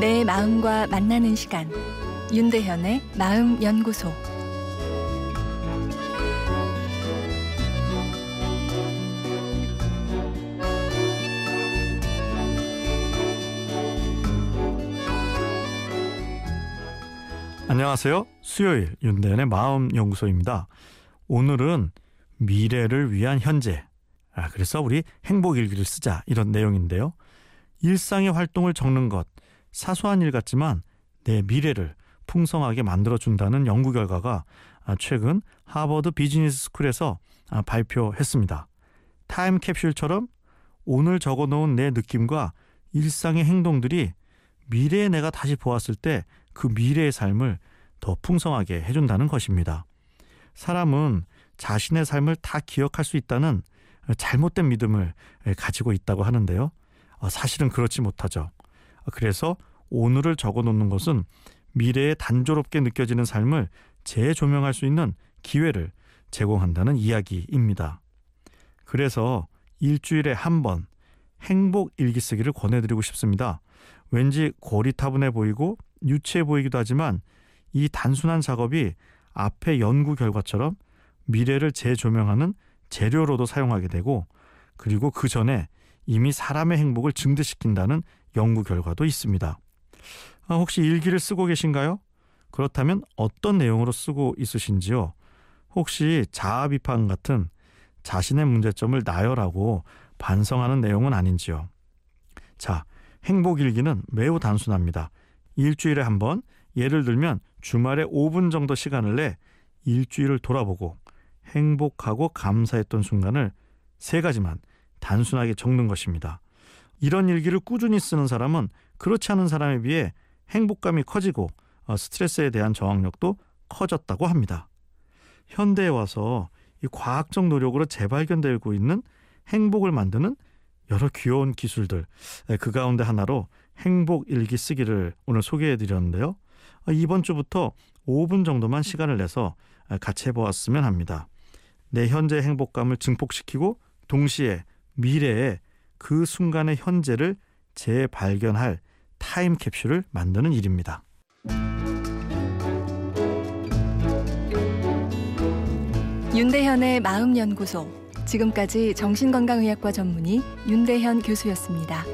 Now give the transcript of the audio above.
내 마음과 만나는 시간 윤대현의 마음 연구소 안녕하세요. 수요일 윤대현의 마음 연구소입니다. 오늘은 미래를 위한 현재. 아, 그래서 우리 행복 일기를 쓰자 이런 내용인데요. 일상의 활동을 적는 것 사소한 일 같지만 내 미래를 풍성하게 만들어 준다는 연구 결과가 아, 최근 하버드 비즈니스 스쿨에서 아, 발표했습니다. 타임 캡슐처럼 오늘 적어 놓은 내 느낌과 일상의 행동들이 미래의 내가 다시 보았을 때 그 미래의 삶을 더 풍성하게 해준다는 것입니다. 사람은 자신의 삶을 다 기억할 수 있다는 잘못된 믿음을 가지고 있다고 하는데요. 어, 사실은 그렇지 못하죠. 그래서 오늘을 적어 놓는 것은 미래에 단조롭게 느껴지는 삶을 재조명할 수 있는 기회를 제공한다는 이야기입니다. 그래서 일주일에 한 번 행복 일기 쓰기를 권해드리고 싶습니다. 왠지 고리타분해 보이고 유치해 보이기도 하지만 이 단순한 작업이 앞의 연구 결과처럼 미래를 재조명하는 재료로도 사용하게 되고 그리고 그 전에 이미 사람의 행복을 증대시킨다는 연구 결과도 있습니다. 아, 혹시 일기를 쓰고 계신가요? 그렇다면 어떤 내용으로 쓰고 있으신지요? 혹시 자아 비판 같은 자신의 문제점을 나열하고 반성하는 내용은 아닌지요? 자, 행복 일기는 매우 단순합니다. 일주일에 한 번, 예를 들면 주말에 5분 정도 시간을 내 일주일을 돌아보고 행복하고 감사했던 순간을 세 가지만 단순하게 적는 것입니다. 이런 일기를 꾸준히 쓰는 사람은 그렇지 않은 사람에 비해 행복감이 커지고 어, 스트레스에 대한 저항력도 커졌다고 합니다. 현대에 와서 이 과학적 노력으로 재발견되고 있는 행복을 만드는 여러 귀여운 기술들 그 가운데 하나로 행복 일기 쓰기를 오늘 소개해 드렸는데요. 어, 이번 주부터 5분 정도만 시간을 내서 같이 해보았으면 합니다. 내 현재 행복감을 증폭시키고 동시에 미래에 그 순간의 현재를 재발견할 타임 캡슐을 만드는 일입니다. 윤대현의 마음연구소 지금까지 정신건강의학과 전문의 윤대현 교수였습니다.